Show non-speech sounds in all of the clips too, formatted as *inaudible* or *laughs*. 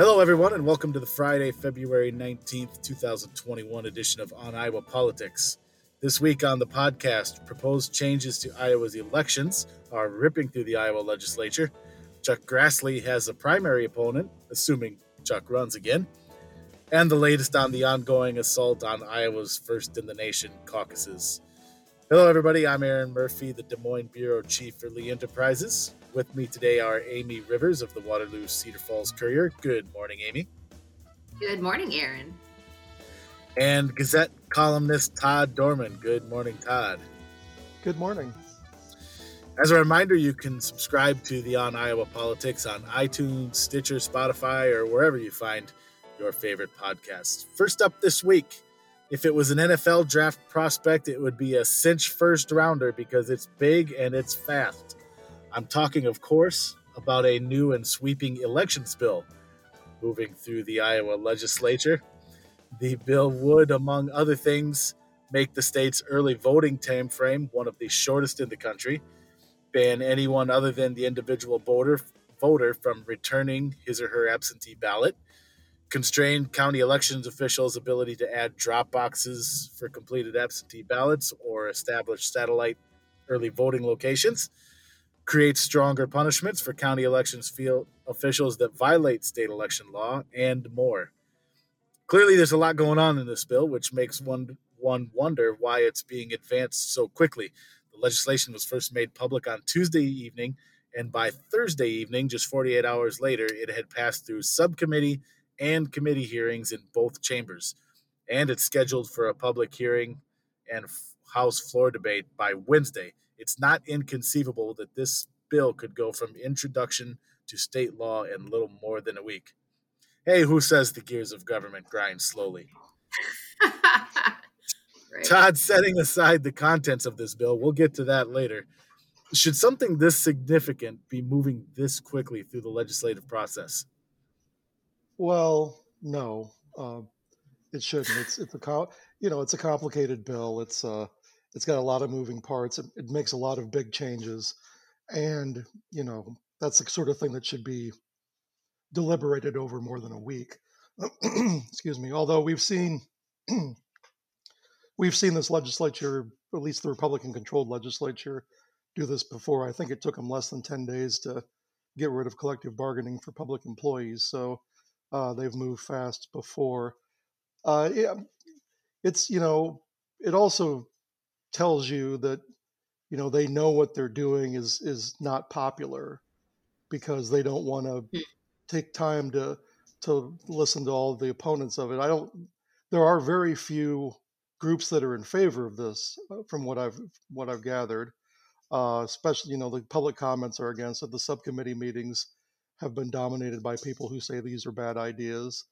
Hello, everyone, and welcome to the Friday, February 19th, 2021 edition of On Iowa Politics. This week on the podcast, proposed changes to Iowa's elections are ripping through the Iowa legislature. Chuck Grassley has a primary opponent, assuming Chuck runs again, and the latest on the ongoing assault on Iowa's first in the nation caucuses. Hello, everybody. I'm Aaron Murphy, the Des Moines Bureau Chief for Lee Enterprises. With me today are Amy Rivers of the Waterloo Cedar Falls Courier. Good morning, Amy. Good morning, Aaron. And Gazette columnist Todd Dorman. Good morning, Todd. Good morning. As a reminder, you can subscribe to the On Iowa Politics on iTunes, Stitcher, Spotify, or wherever you find your favorite podcasts. First up this week, if it was an NFL draft prospect, it would be a cinch first rounder because it's big and it's fast. I'm talking, of course, about a new and sweeping elections bill moving through the Iowa legislature. The bill would, among other things, make the state's early voting time frame one of the shortest in the country, ban anyone other than the individual voter voter from returning his or her absentee ballot, constrain county elections officials' ability to add drop boxes for completed absentee ballots or establish satellite early voting locations create stronger punishments for county elections field officials that violate state election law, and more. Clearly, there's a lot going on in this bill, which makes one one wonder why it's being advanced so quickly. The legislation was first made public on Tuesday evening, and by Thursday evening, just 48 hours later, it had passed through subcommittee and committee hearings in both chambers. And it's scheduled for a public hearing and House floor debate by Wednesday it's not inconceivable that this bill could go from introduction to state law in little more than a week. Hey, who says the gears of government grind slowly? *laughs* right. Todd, setting aside the contents of this bill, we'll get to that later. Should something this significant be moving this quickly through the legislative process? Well, no, uh, it shouldn't. It's it's a you know it's a complicated bill. It's uh, it's got a lot of moving parts. It, it makes a lot of big changes, and you know that's the sort of thing that should be deliberated over more than a week. *clears throat* Excuse me. Although we've seen *clears throat* we've seen this legislature, at least the Republican-controlled legislature, do this before. I think it took them less than ten days to get rid of collective bargaining for public employees. So uh, they've moved fast before. Uh, it's you know it also tells you that you know they know what they're doing is is not popular because they don't want to hmm. take time to to listen to all the opponents of it. I don't. There are very few groups that are in favor of this, uh, from what I've what I've gathered. Uh, especially, you know, the public comments are against it. The subcommittee meetings have been dominated by people who say these are bad ideas.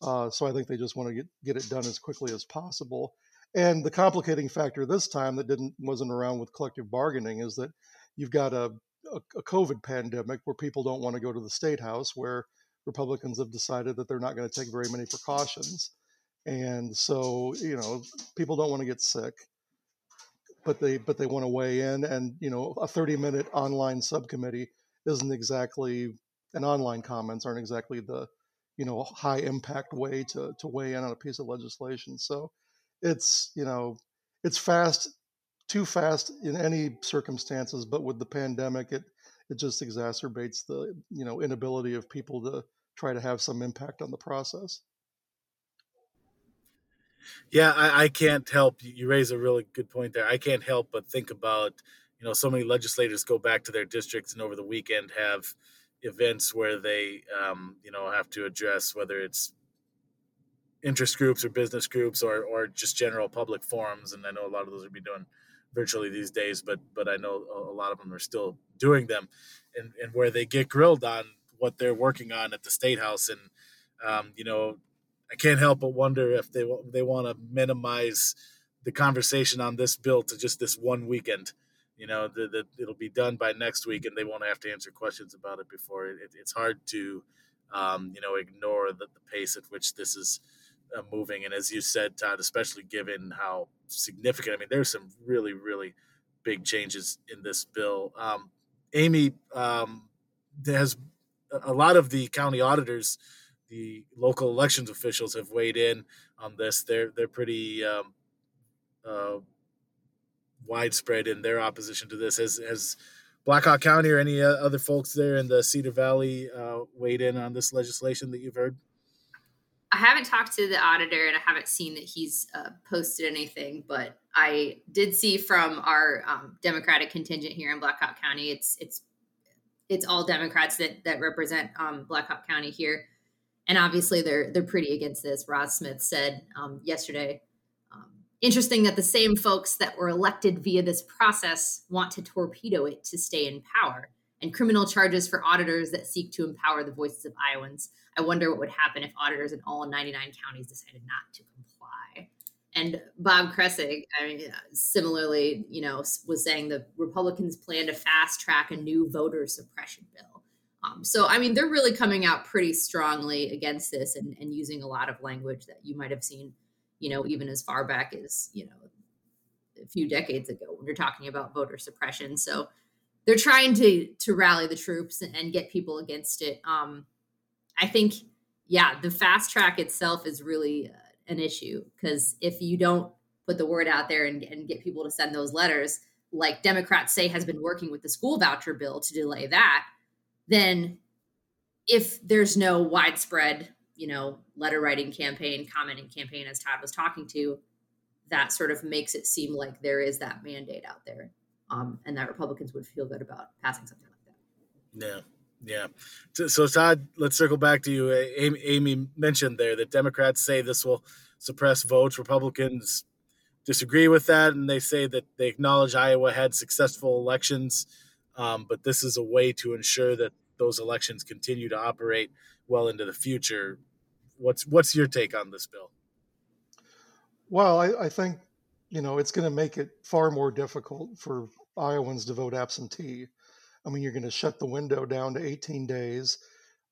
Uh, so I think they just want to get get it done as quickly as possible. And the complicating factor this time that didn't wasn't around with collective bargaining is that you've got a, a, a COVID pandemic where people don't want to go to the state house, where Republicans have decided that they're not going to take very many precautions, and so you know people don't want to get sick, but they but they want to weigh in, and you know a 30 minute online subcommittee isn't exactly and online comments aren't exactly the you know high impact way to to weigh in on a piece of legislation. So it's you know it's fast too fast in any circumstances but with the pandemic it it just exacerbates the you know inability of people to try to have some impact on the process. Yeah I, I can't help you raise a really good point there. I can't help but think about you know so many legislators go back to their districts and over the weekend have events where they um, you know have to address whether it's interest groups or business groups or or just general public forums. And I know a lot of those are be doing virtually these days, but but I know a lot of them are still doing them, and and where they get grilled on what they're working on at the state house, and um, you know, I can't help but wonder if they they want to minimize the conversation on this bill to just this one weekend. You know, that it'll be done by next week, and they won't have to answer questions about it before. It, it's hard to, um, you know, ignore the, the pace at which this is uh, moving. And as you said, Todd, especially given how significant, I mean, there's some really, really big changes in this bill. Um, Amy, um, has a lot of the county auditors the local elections officials have weighed in on this. They're they're pretty um, uh, widespread in their opposition to this. Has has Blackhawk County or any other folks there in the Cedar Valley uh, weighed in on this legislation that you've heard? I haven't talked to the auditor and I haven't seen that he's uh, posted anything, but I did see from our um, Democratic contingent here in Blackhawk County, it's it's it's all Democrats that that represent um, Blackhawk County here, and obviously they're they're pretty against this. Ras Smith said um, yesterday. Um, interesting that the same folks that were elected via this process want to torpedo it to stay in power, and criminal charges for auditors that seek to empower the voices of Iowans. I wonder what would happen if auditors in all 99 counties decided not to comply. And Bob Kressig, I mean, similarly, you know, was saying the Republicans plan to fast track a new voter suppression bill. Um, so, I mean, they're really coming out pretty strongly against this and, and using a lot of language that you might have seen, you know, even as far back as, you know, a few decades ago when you're talking about voter suppression. So they're trying to to rally the troops and get people against it. Um, I think, yeah, the fast track itself is really uh, an issue because if you don't put the word out there and, and get people to send those letters, like Democrats say has been working with the school voucher bill to delay that, then if there's no widespread, you know, letter writing campaign, commenting campaign, as Todd was talking to, that sort of makes it seem like there is that mandate out there, um, and that Republicans would feel good about passing something like that. Yeah. Yeah. So, so, Todd, let's circle back to you. Amy, Amy, mentioned there that Democrats say this will suppress votes. Republicans disagree with that, and they say that they acknowledge Iowa had successful elections, um, but this is a way to ensure that those elections continue to operate well into the future. What's what's your take on this bill? Well, I, I think you know it's going to make it far more difficult for Iowans to vote absentee. I mean, you're going to shut the window down to 18 days,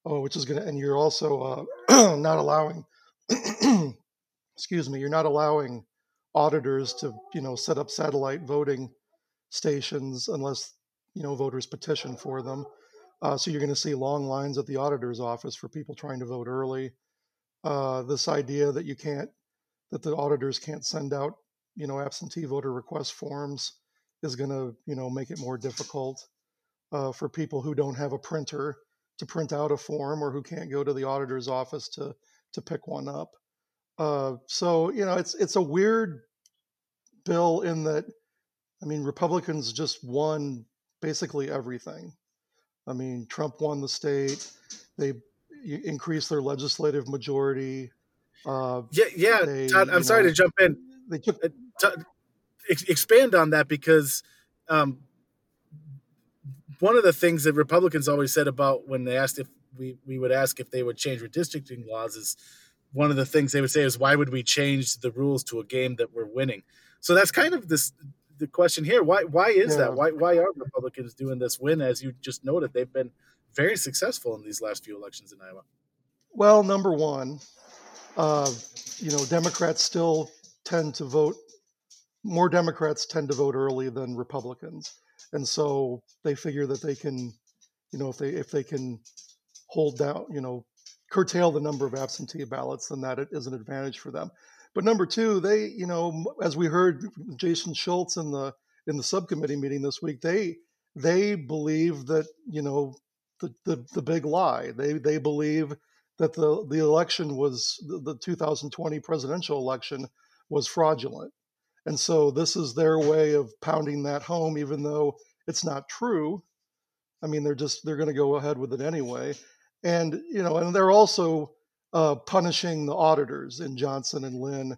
oh, which is going to, and you're also uh, *clears throat* not allowing, *clears throat* excuse me, you're not allowing auditors to, you know, set up satellite voting stations unless, you know, voters petition for them. Uh, so you're going to see long lines at the auditor's office for people trying to vote early. Uh, this idea that you can't, that the auditors can't send out, you know, absentee voter request forms is going to, you know, make it more difficult uh, for people who don't have a printer to print out a form or who can't go to the auditor's office to to pick one up. Uh, so you know, it's it's a weird bill in that, I mean, Republicans just won basically everything. I mean, Trump won the state. They increased their legislative majority. Uh, yeah, yeah. They, Todd, I'm sorry know, to jump in. They took Todd, expand on that because um, one of the things that Republicans always said about when they asked if we, we would ask if they would change redistricting laws is one of the things they would say is why would we change the rules to a game that we're winning? So that's kind of this the question here. Why why is yeah. that? Why why are Republicans doing this win? As you just noted, they've been very successful in these last few elections in Iowa. Well, number one, uh, you know, Democrats still tend to vote. More Democrats tend to vote early than Republicans and so they figure that they can, you know, if they if they can hold down, you know, curtail the number of absentee ballots, then that is an advantage for them. But number two, they, you know, as we heard Jason Schultz in the in the subcommittee meeting this week, they they believe that you know the the, the big lie. They they believe that the the election was the, the 2020 presidential election was fraudulent and so this is their way of pounding that home, even though it's not true. I mean, they're just they're going to go ahead with it anyway, and you know, and they're also uh, punishing the auditors in Johnson and Linn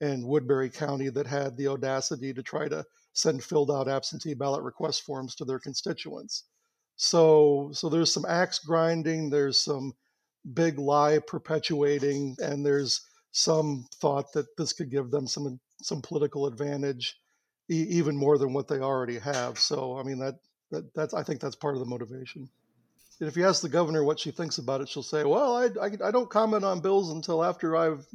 and Woodbury County that had the audacity to try to send filled out absentee ballot request forms to their constituents. So, so there's some axe grinding, there's some big lie perpetuating, and there's some thought that this could give them some some political advantage, e- even more than what they already have. So, I mean, that, that that's I think that's part of the motivation. And if you ask the governor what she thinks about it, she'll say, "Well, I, I, I don't comment on bills until after I've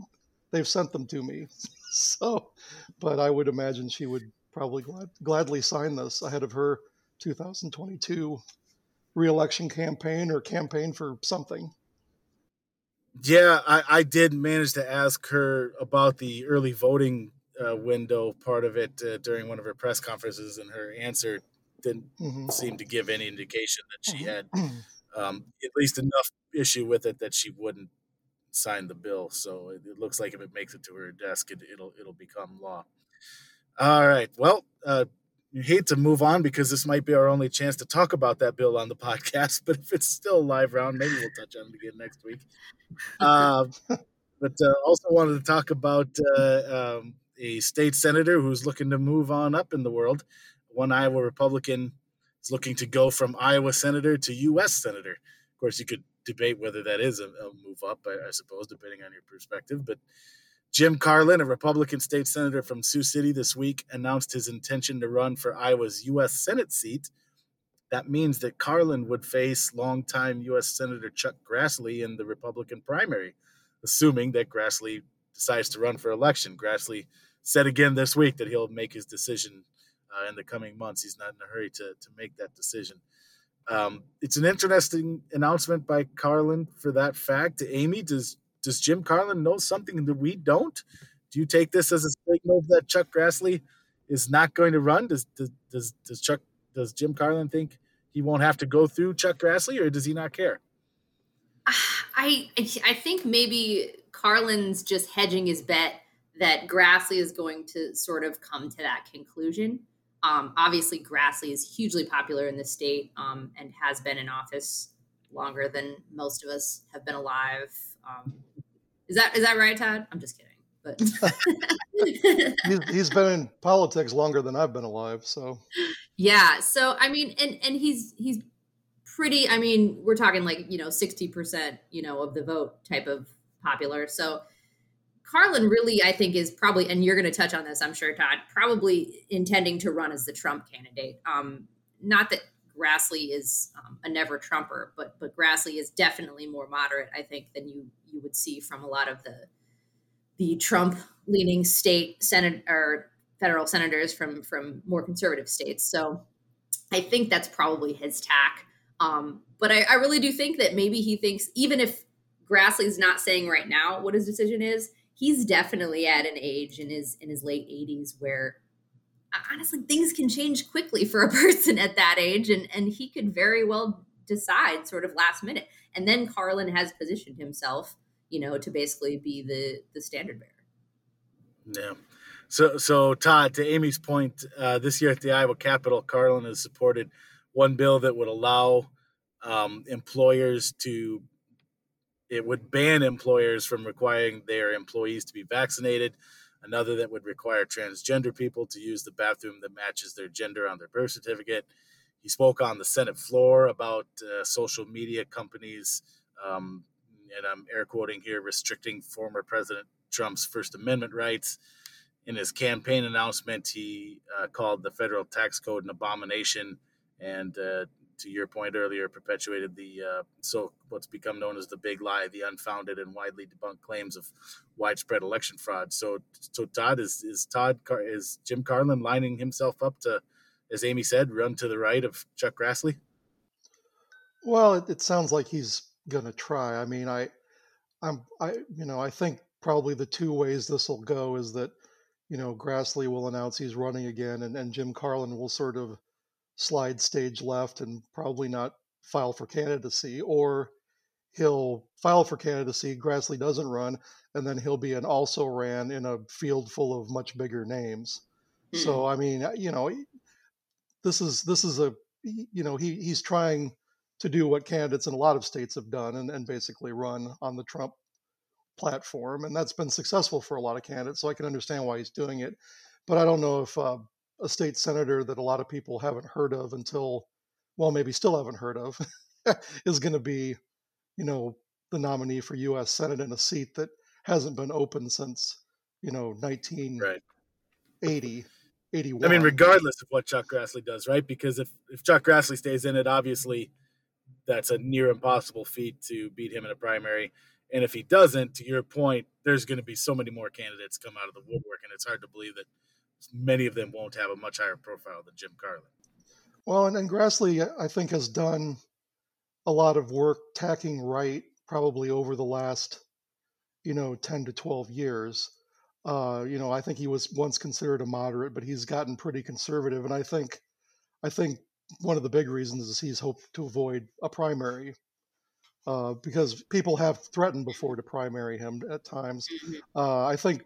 they've sent them to me." *laughs* so, but I would imagine she would probably glad, gladly sign this ahead of her 2022 reelection campaign or campaign for something. Yeah, I, I did manage to ask her about the early voting uh, window part of it uh, during one of her press conferences, and her answer didn't mm-hmm. seem to give any indication that she had mm-hmm. *clears throat* um, at least enough issue with it that she wouldn't sign the bill. So it, it looks like if it makes it to her desk, it, will it'll become law. All right. Well, uh, you hate to move on because this might be our only chance to talk about that bill on the *laughs* podcast. But if it's still a live round, maybe we'll touch on it again next week. *laughs* Uh, but uh, also wanted to talk about uh, um, a state senator who's looking to move on up in the world. One Iowa Republican is looking to go from Iowa senator to U.S. senator. Of course, you could debate whether that is a, a move up, I, I suppose, depending on your perspective. But Jim Carlin, a Republican state senator from Sioux City this week, announced his intention to run for Iowa's U.S. Senate seat. That means that Carlin would face longtime U.S. Senator Chuck Grassley in the Republican primary, assuming that Grassley decides to run for election. Grassley said again this week that he'll make his decision uh, in the coming months. He's not in a hurry to, to make that decision. Um, it's an interesting announcement by Carlin for that fact. Amy, does does Jim Carlin know something that we don't? Do you take this as a signal that Chuck Grassley is not going to run? Does does does, does Chuck does Jim Carlin think he won't have to go through Chuck Grassley, or does he not care? *sighs* I I think maybe Carlin's just hedging his bet that Grassley is going to sort of come to that conclusion. Um, obviously, Grassley is hugely popular in the state um, and has been in office longer than most of us have been alive. Um, is that is that right, Todd? I'm just kidding. But *laughs* he's, he's been in politics longer than I've been alive. So yeah. So I mean, and and he's he's pretty. I mean, we're talking like you know sixty percent, you know, of the vote type of popular. So Carlin really, I think, is probably, and you're going to touch on this, I'm sure, Todd, probably intending to run as the Trump candidate. Um, not that Grassley is um, a never Trumper, but but Grassley is definitely more moderate, I think, than you you would see from a lot of the the Trump leaning state senate or federal senators from from more conservative states. So I think that's probably his tack. Um, but I, I really do think that maybe he thinks even if Grassley's not saying right now what his decision is, he's definitely at an age in his in his late 80s where honestly things can change quickly for a *laughs* person at that age and and he could very well decide sort of last minute. And then carlin has positioned himself you know to basically be the the standard bearer. Yeah. So so todd to amy's point uh, this year at the iowa capitol carlin has supported one bill that would allow um, employers to it would ban employers from requiring their employees to be vaccinated another that would require transgender people to use the bathroom that matches their gender on their birth certificate. He spoke on the Senate floor about uh, social media companies, um, and I'm air quoting here, restricting former President Trump's First Amendment rights. In his campaign announcement, he uh, called the federal tax code an abomination and uh, to your point earlier, perpetuated the uh, so what's become known as the big lie, the unfounded and widely debunked claims of widespread election fraud. So, so Todd is is Todd is Jim Carlin lining himself up to, as Amy said, run to the right of Chuck Grassley. Well, it, it sounds like he's going to try. I mean, I, I'm, I, you know, I think probably the two ways this will go is that, you know, Grassley will announce he's running again, and, and Jim Carlin will sort of slide stage left and probably not file for candidacy, or he'll file for candidacy, Grassley doesn't run, and then he'll be an also ran in a field full of much bigger names. Mm-hmm. So I mean, you know, this is this is a you know he he's trying to do what candidates in a lot of states have done and, and basically run on the Trump platform, and that's been successful for a lot of candidates. So I can understand why he's doing it, but I don't know if uh, a state senator that a lot of people haven't heard of until, well, maybe still haven't heard of, *laughs* is going to be, you know, the nominee for U.S. Senate in a seat that hasn't been open since, you know, 1980, right. 81. I mean, regardless of what Chuck Grassley does, right? Because if, if Chuck Grassley stays in it, obviously that's a near impossible feat to beat him in a primary. And if he doesn't, to your point, there's going to be so many more candidates come out of the woodwork, and it's hard to believe that many of them won't have a much higher profile than Jim Carlin. Well, and, and Grassley, I think, has done a lot of work tacking right probably over the last, you know, 10 to 12 years. Uh, you know, I think he was once considered a moderate, but he's gotten pretty conservative. And I think, I think one of the big reasons is he's hoped to avoid a primary uh, because people have threatened before to primary him at times. Mm-hmm. Uh, I think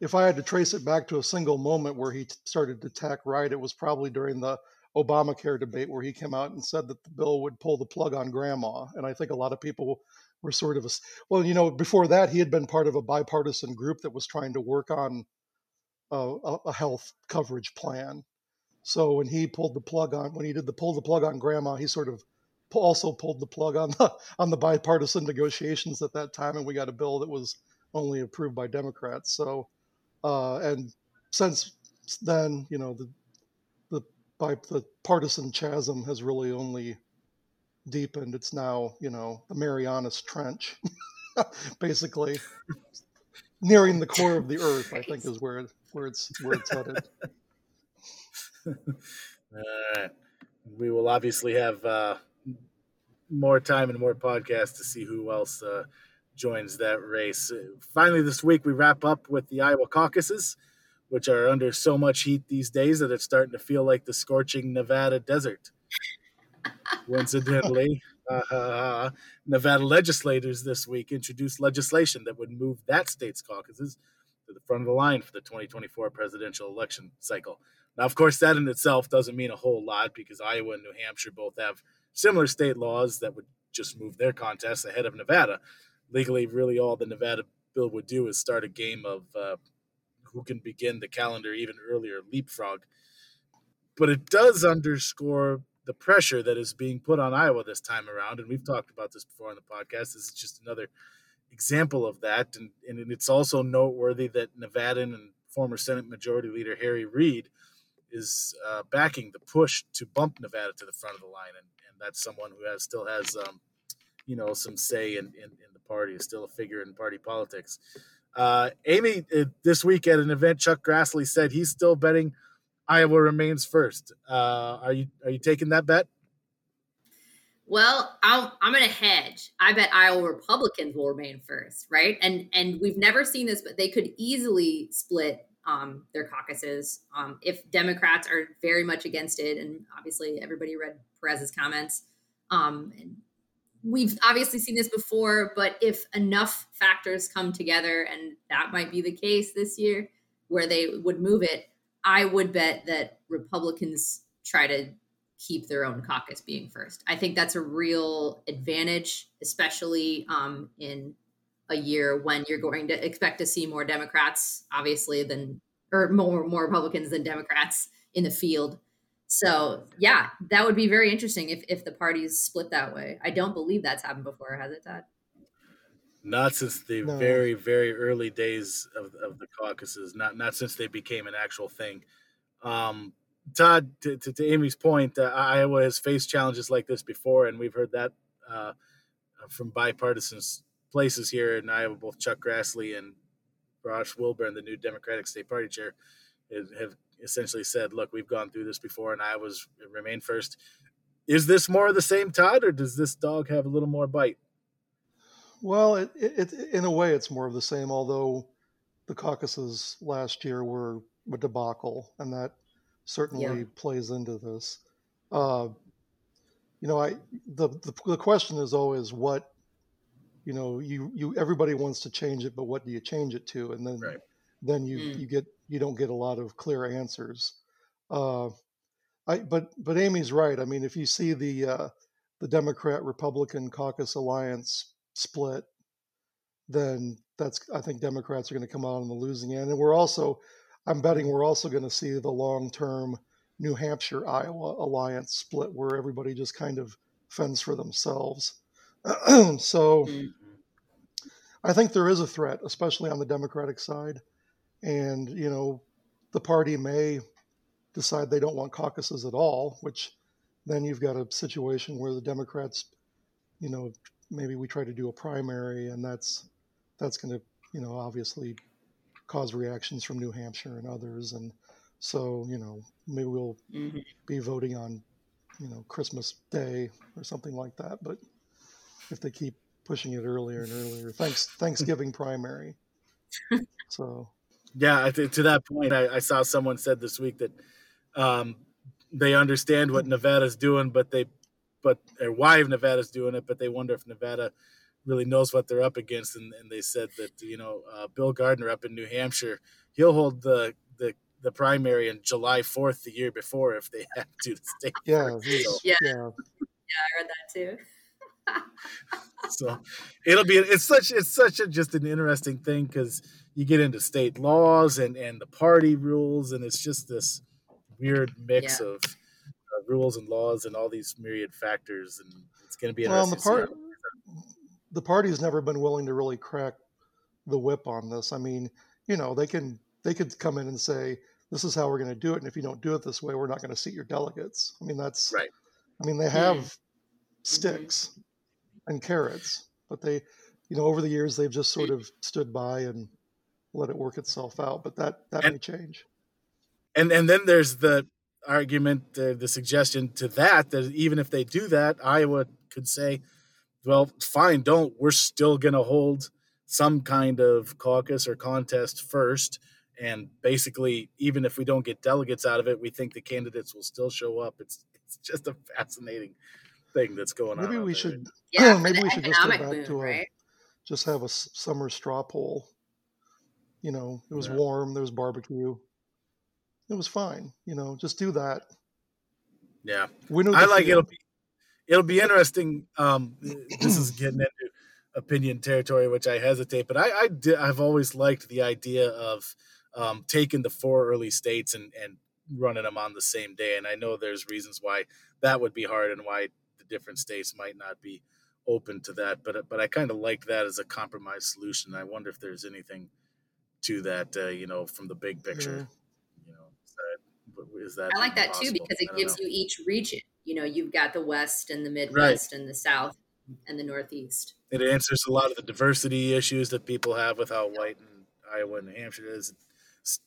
if I had to trace it back to a single moment where he started to tack right, it was probably during the Obamacare debate where he came out and said that the bill would pull the plug on grandma. And I think a lot of people were sort of a, well, you know, before that he had been part of a bipartisan group that was trying to work on a, a health coverage plan. So when he pulled the plug on, when he did the pull the plug on grandma, he sort of also pulled the plug on the on the bipartisan negotiations at that time, and we got a bill that was only approved by Democrats. So, uh, and since then, you know, the the by the partisan chasm has really only deepened. It's now, you know, the Marianas Trench, *laughs* basically nearing the core of the earth. I think is where where it's where it's headed. All right. *laughs* We will obviously have uh, more time and more podcasts to see who else uh, joins that race. Finally, this week we wrap up with the Iowa caucuses, which are under so much heat these days that it's starting to feel like the scorching Nevada desert. *laughs* Coincidentally, uh, Nevada legislators this week introduced legislation that would move that state's caucuses to the front of the line for the 2024 presidential election cycle. Now, of course, that in itself doesn't mean a whole lot because Iowa and New Hampshire both have similar state laws that would just move their contests ahead of Nevada. Legally, really, all the Nevada bill would do is start a game of uh, who can begin the calendar even earlier, leapfrog. But it does underscore the pressure that is being put on Iowa this time around. And we've talked about this before on the podcast. This is just another example of that. And, and it's also noteworthy that Nevadan and former Senate Majority Leader Harry Reid is uh, backing the push to bump Nevada to the front of the line. And, that's someone who has still has um, you know some say in, in, in party, is still a figure in party politics. Uh, Amy, uh, this week at an event, Chuck Grassley said he's still betting Iowa remains first. Uh, are you are you taking that bet? Well, i am going to hedge. I bet Iowa Republicans will remain first, right? And and we've never seen this, but they could easily split um, their caucuses. Um, if Democrats are very much against it, and obviously everybody read Perez's comments, um, and we've obviously seen this before, but if enough factors come together, and that might be the case this year, where they would move it, I would bet that Republicans try to keep their own caucus being first. I think that's a real advantage, especially um, in a year when you're going to expect to see more Democrats, obviously, than or more more Republicans than Democrats in the field. So yeah, that would be very interesting if if the parties split that way. I don't believe that's happened before, has it, Todd? Not since the no. very very early days of, of the caucuses. Not not since they became an actual thing. Um, Todd, to, to, to Amy's point, uh, Iowa has faced challenges like this before, and we've heard that uh, from bipartisan places here in Iowa, both Chuck Grassley and Josh Wilburn, the new Democratic State Party chair, have essentially said, "Look, we've gone through this before, and I was remain first. Is this more of the same, Todd, or does this dog have a little more bite? Well, it, it, in a way, it's more of the same. Although the caucuses last year were a debacle, and that certainly yeah. plays into this. Uh, you know, I the, the the question is always what you know you you everybody wants to change it but what do you change it to and then right. then you mm. you get you don't get a lot of clear answers uh i but but amy's right i mean if you see the uh the democrat republican caucus alliance split then that's i think democrats are going to come out on the losing end and we're also i'm betting we're also going to see the long term new hampshire iowa alliance split where everybody just kind of fends for themselves *clears throat* so mm-hmm. I think there is a threat, especially on the Democratic side. And, you know, the party may decide they don't want caucuses at all, which then you've got a situation where the Democrats, you know, maybe we try to do a primary and that's that's going to, you know, obviously cause reactions from New Hampshire and others and so, you know, maybe we'll mm-hmm. be voting on, you know, Christmas Day or something like that, but if they keep pushing it earlier and earlier. Thanks Thanksgiving primary. *laughs* So yeah, I think to that point, I, I, saw someone said this week that um, they understand what Nevada's doing, but they, but or why Nevada's doing it, but they wonder if Nevada really knows what they're up against. And, and they said that you know uh, Bill Gardner up in New Hampshire, he'll hold the the the primary on July fourth the year before if they *laughs* have to the state. Yeah, so, yeah, yeah, I read that too. so it'll be it's such it's such a just an interesting thing because you get into state laws and and the party rules and it's just this weird mix yeah. of uh, rules and laws and all these myriad factors and it's going to be well the part the party's never been willing to really crack the whip on this i mean you know they can they could come in and say this is how we're going to do it and if you don't do it this way we're not going to seat your delegates i mean that's right i mean they have mm-hmm. sticks and carrots, but they, you know, over the years they've just sort of stood by and let it work itself out. But that that and, may change. And and then there's the argument, uh, the suggestion to that that even if they do that, Iowa could say, well, fine, don't. We're still going to hold some kind of caucus or contest first. And basically, even if we don't get delegates out of it, we think the candidates will still show up. It's it's just a fascinating thing that's going on. maybe on. We should, yeah, *clears throat* maybe we should just go back boom, to a, right? just have a summer straw poll. You know, it was yeah. warm, there was barbecue. It was fine. You know, just do that. Yeah. I like it'll be it'll be interesting. Um *clears throat* this is getting into opinion territory, which I hesitate, but I, I did, I've always liked the idea of um, taking the four early states and, and running them on the same day. And I know there's reasons why that would be hard and why the different states might not be open to that. But but I kind of like that as a compromise solution. I wonder if there's anything to that, uh, you know, from the big picture. You know, is that, is that I like that possible? too because it gives know. you each region. You know, you've got the West and the Midwest right. and the South and the Northeast. It answers a lot of the diversity issues that people have with how white and Iowa and New Hampshire is. It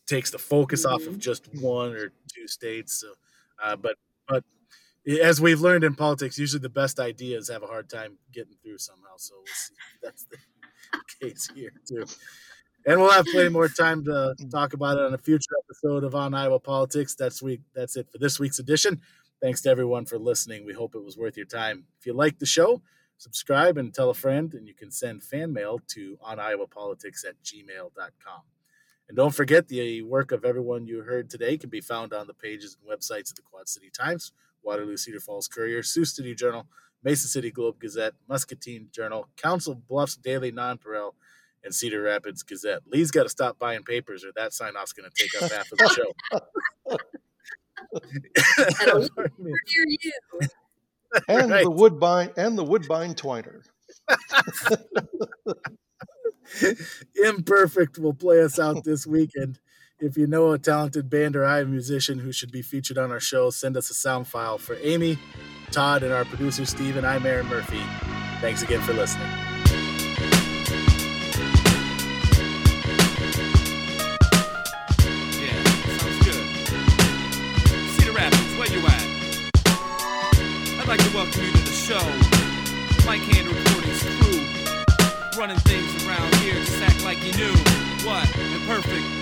takes the focus mm-hmm. off of mm-hmm. just one or two states. So, uh, but but as we've learned in politics, usually the best ideas have a hard time getting through somehow. So we'll see that's the *laughs* case here too. And we'll have plenty more *laughs* time to talk about it on a future episode of On Iowa Politics. That's week. That's it for this week's edition. Thanks to everyone for listening. We hope it was worth your time. If you like the show, subscribe and tell a friend, and you can send fan mail to oniowapolitics at gmail.com. And don't forget the work of everyone you heard today can be found on the pages and websites of the Quad City Times, Waterloo Cedar Falls Courier, Sioux City Journal, Mason City Globe Gazette, Muscatine Journal, Council Bluffs Daily Nonpareil, and Cedar Rapids Gazette. Lee's got to stop buying papers, or that sign off's going to take up half of the show. *laughs* *laughs* and right. the woodbine and the woodbine twiner. *laughs* Imperfect will play us out this weekend. If you know a talented band or I musician who should be featured on our show, send us a sound file. For Amy, Todd, and our producer Steve, and I'm Aaron Murphy. Thanks again for listening. What? Imperfect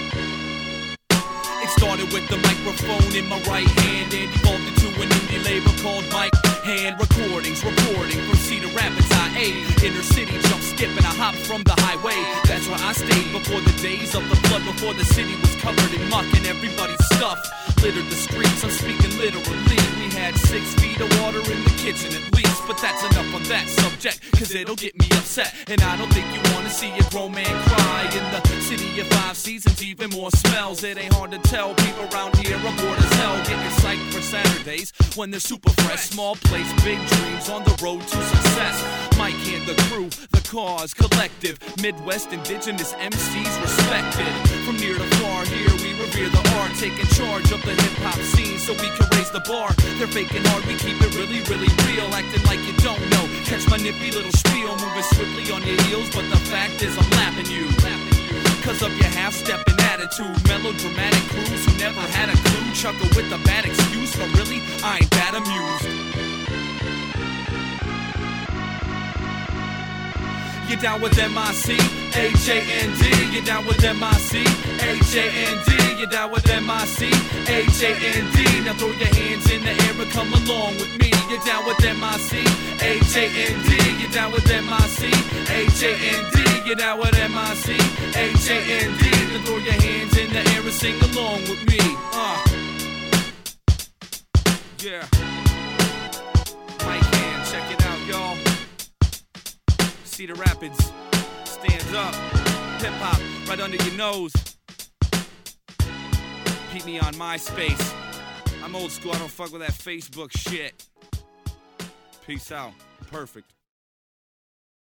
Started with the microphone in my right hand and evolved into an indie label called Mike Hand Recordings. Reporting from Cedar Rapids, IA. Inner city, jump, skip, and I hop from the highway. That's where I stayed before the days of the flood, before the city was covered in muck and everybody's stuff littered the streets. I'm speaking literally. We had six feet of water in the kitchen at least. But that's enough on that subject, cause it'll get me upset. And I don't think you wanna see a grown man cry in the city of five seasons, even more smells. It ain't hard to tell. People around here are bored as hell. Getting psyched for Saturdays when they're super fresh. Small place, big dreams on the road to success. Mike and the crew, the cause, collective. Midwest indigenous MCs respected. From near to far, here we revere the art, taking charge of the hip hop scene so we can raise the bar. They're faking hard, we keep it really, really real, acting like you don't know. Catch my nippy little spiel, moving swiftly on your heels, but the fact is I'm lapping you. Cause of your half stepping attitude, melodramatic crews who never had a clue, chuckle with a bad excuse, but really, I ain't that amused. You down with MIC? H A N D. You down with MIC? H A N D. You down with MIC? H A N D. Now throw your hands in the air and come along with me. You down with MIC? H A N D. You down with MIC? H A N D. You down with MIC? H A N D. Now throw your hands in the air and sing along with me. Uh. Yeah. Cedar Rapids, stand up. Hip hop right under your nose. Keep me on MySpace. I'm old school, I don't fuck with that Facebook shit. Peace out. Perfect.